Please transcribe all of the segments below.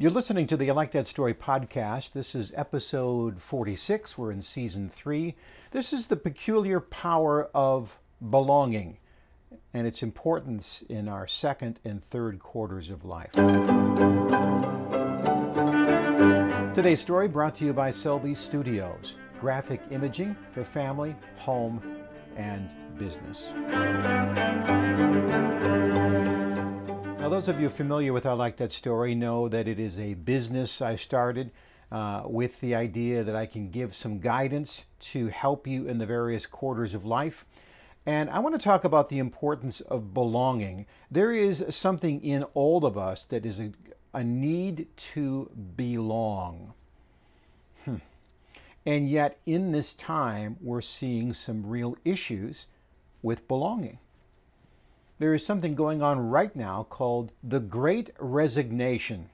You're listening to the I Like That Story podcast. This is episode 46. We're in season three. This is the peculiar power of belonging and its importance in our second and third quarters of life. Today's story brought to you by Selby Studios, graphic imaging for family, home, and business. Now, those of you familiar with I Like That Story know that it is a business I started uh, with the idea that I can give some guidance to help you in the various quarters of life. And I want to talk about the importance of belonging. There is something in all of us that is a, a need to belong. Hmm. And yet, in this time, we're seeing some real issues with belonging there is something going on right now called the Great Resignation.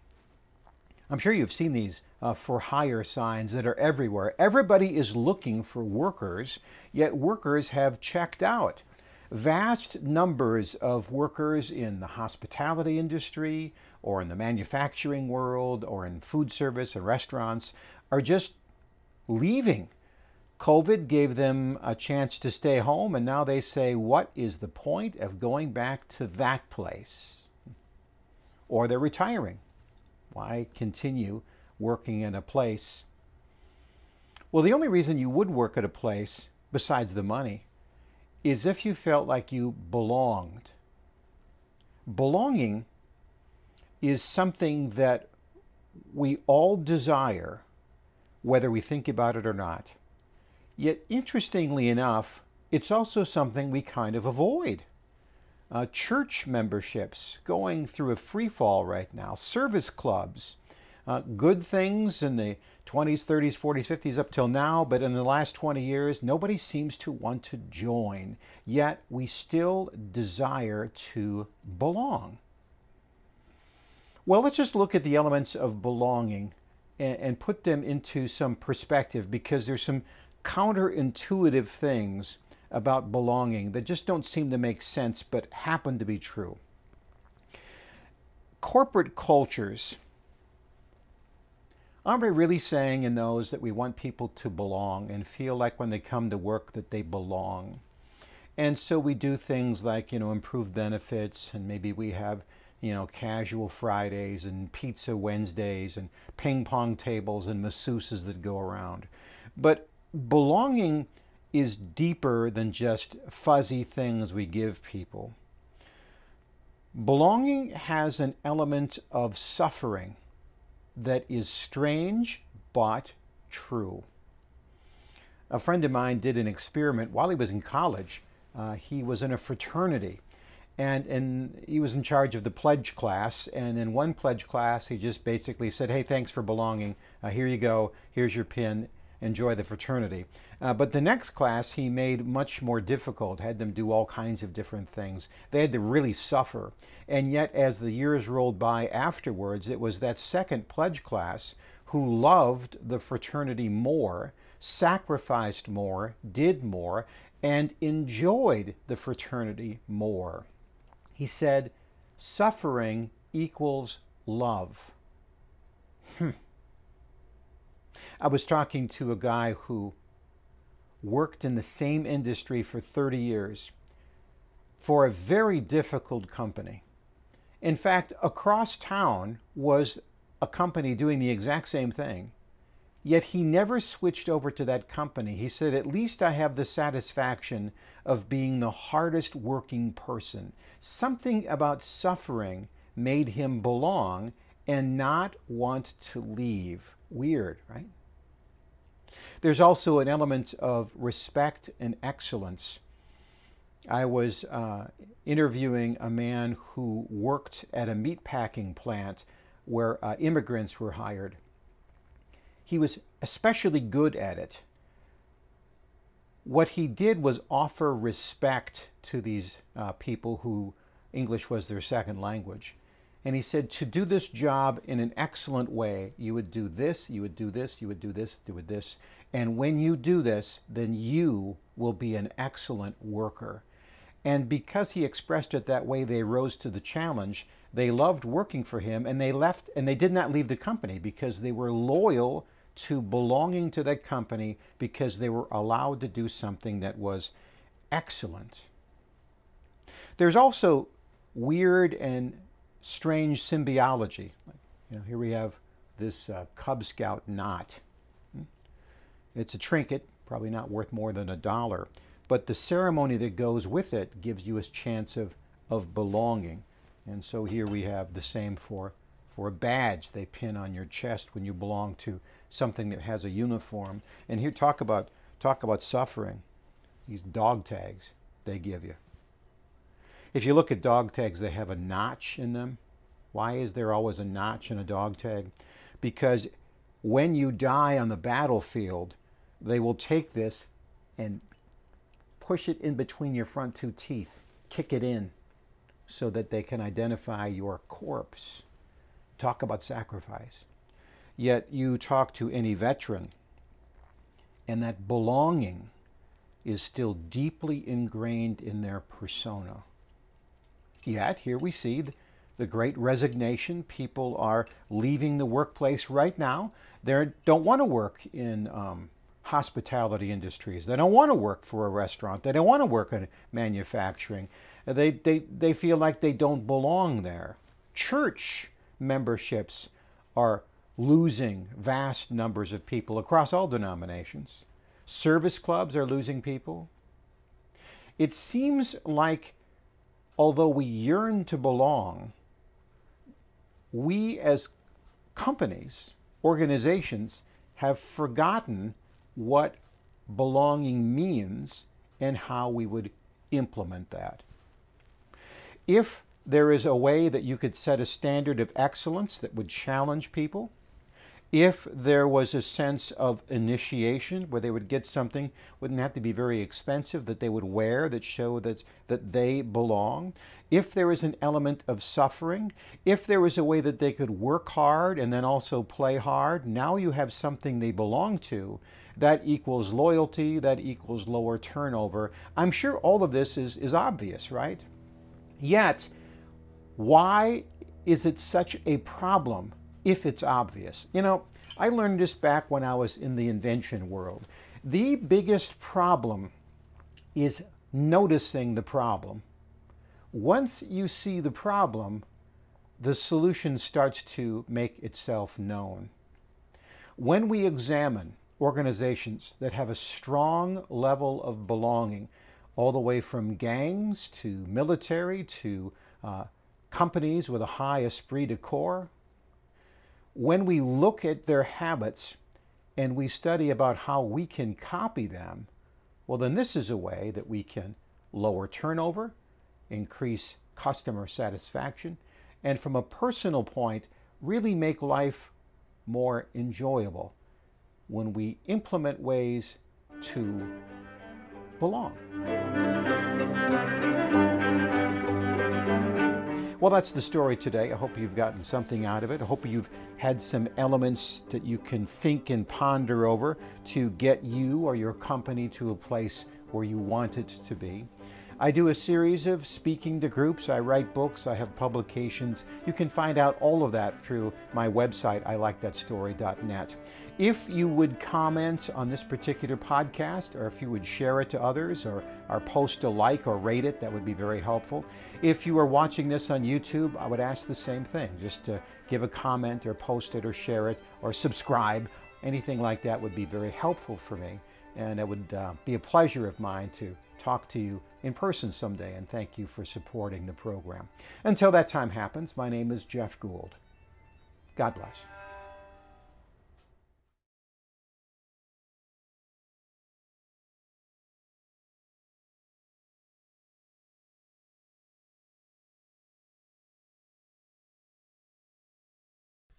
I'm sure you've seen these uh, for hire signs that are everywhere. Everybody is looking for workers, yet workers have checked out. Vast numbers of workers in the hospitality industry or in the manufacturing world or in food service and restaurants are just leaving COVID gave them a chance to stay home, and now they say, What is the point of going back to that place? Or they're retiring. Why continue working in a place? Well, the only reason you would work at a place, besides the money, is if you felt like you belonged. Belonging is something that we all desire, whether we think about it or not. Yet, interestingly enough, it's also something we kind of avoid. Uh, church memberships going through a free fall right now, service clubs, uh, good things in the 20s, 30s, 40s, 50s up till now, but in the last 20 years, nobody seems to want to join. Yet we still desire to belong. Well, let's just look at the elements of belonging and, and put them into some perspective because there's some counterintuitive things about belonging that just don't seem to make sense but happen to be true. Corporate cultures. Aren't we really saying in those that we want people to belong and feel like when they come to work that they belong? And so we do things like, you know, improve benefits and maybe we have, you know, casual Fridays and pizza Wednesdays and ping pong tables and masseuses that go around. But belonging is deeper than just fuzzy things we give people. Belonging has an element of suffering that is strange but true. A friend of mine did an experiment while he was in college. Uh, he was in a fraternity and, and he was in charge of the pledge class. And in one pledge class, he just basically said, Hey, thanks for belonging. Uh, here you go. Here's your pin enjoy the fraternity. Uh, but the next class he made much more difficult, had them do all kinds of different things. They had to really suffer. And yet, as the years rolled by afterwards, it was that second pledge class who loved the fraternity more, sacrificed more, did more, and enjoyed the fraternity more. He said, suffering equals love. Hmm. I was talking to a guy who worked in the same industry for 30 years for a very difficult company. In fact, across town was a company doing the exact same thing. Yet he never switched over to that company. He said, At least I have the satisfaction of being the hardest working person. Something about suffering made him belong and not want to leave. Weird, right? There's also an element of respect and excellence. I was uh, interviewing a man who worked at a meatpacking plant where uh, immigrants were hired. He was especially good at it. What he did was offer respect to these uh, people who English was their second language. And he said, to do this job in an excellent way, you would do this, you would do this, you would do this, do this. And when you do this, then you will be an excellent worker. And because he expressed it that way, they rose to the challenge. They loved working for him and they left and they did not leave the company because they were loyal to belonging to that company because they were allowed to do something that was excellent. There's also weird and strange symbiology. You know, here we have this uh, Cub Scout knot. Hmm? It's a trinket, probably not worth more than a dollar, but the ceremony that goes with it gives you a chance of, of belonging. And so here we have the same for, for a badge they pin on your chest when you belong to something that has a uniform. And here talk about talk about suffering. These dog tags they give you. If you look at dog tags, they have a notch in them. Why is there always a notch in a dog tag? Because when you die on the battlefield, they will take this and push it in between your front two teeth, kick it in so that they can identify your corpse. Talk about sacrifice. Yet you talk to any veteran, and that belonging is still deeply ingrained in their persona. Yet, here we see the, great resignation. People are leaving the workplace right now. They don't want to work in um, hospitality industries. They don't want to work for a restaurant. They don't want to work in manufacturing. They, they, they feel like they don't belong there. Church memberships are losing vast numbers of people across all denominations. Service clubs are losing people. It seems like, although we yearn to belong, we as companies, organizations, have forgotten what belonging means and how we would implement that. If there is a way that you could set a standard of excellence that would challenge people, if there was a sense of initiation where they would get something wouldn't have to be very expensive that they would wear that show that that they belong. If there is an element of suffering if there was a way that they could work hard and then also play hard now you have something they belong to that equals loyalty that equals lower turnover. I'm sure all of this is is obvious right? Yet why is it such a problem if it's obvious. You know, I learned this back when I was in the invention world. The biggest problem is noticing the problem. Once you see the problem, the solution starts to make itself known. When we examine organizations that have a strong level of belonging, all the way from gangs to military to uh, companies with a high esprit de corps, when we look at their habits and we study about how we can copy them, well, then this is a way that we can lower turnover, increase customer satisfaction, and from a personal point, really make life more enjoyable when we implement ways to belong. Well, that's the story today. I hope you've gotten something out of it. I hope you've had some elements that you can think and ponder over to get you or your company to a place where you want it to be. I do a series of speaking to groups. I write books. I have publications. You can find out all of that through my website, ilikethatstory.net. If you would comment on this particular podcast, or if you would share it to others, or, or post a like or rate it, that would be very helpful. If you are watching this on YouTube, I would ask the same thing just to give a comment, or post it, or share it, or subscribe. Anything like that would be very helpful for me. And it would uh, be a pleasure of mine to talk to you in person someday. And thank you for supporting the program. Until that time happens, my name is Jeff Gould. God bless.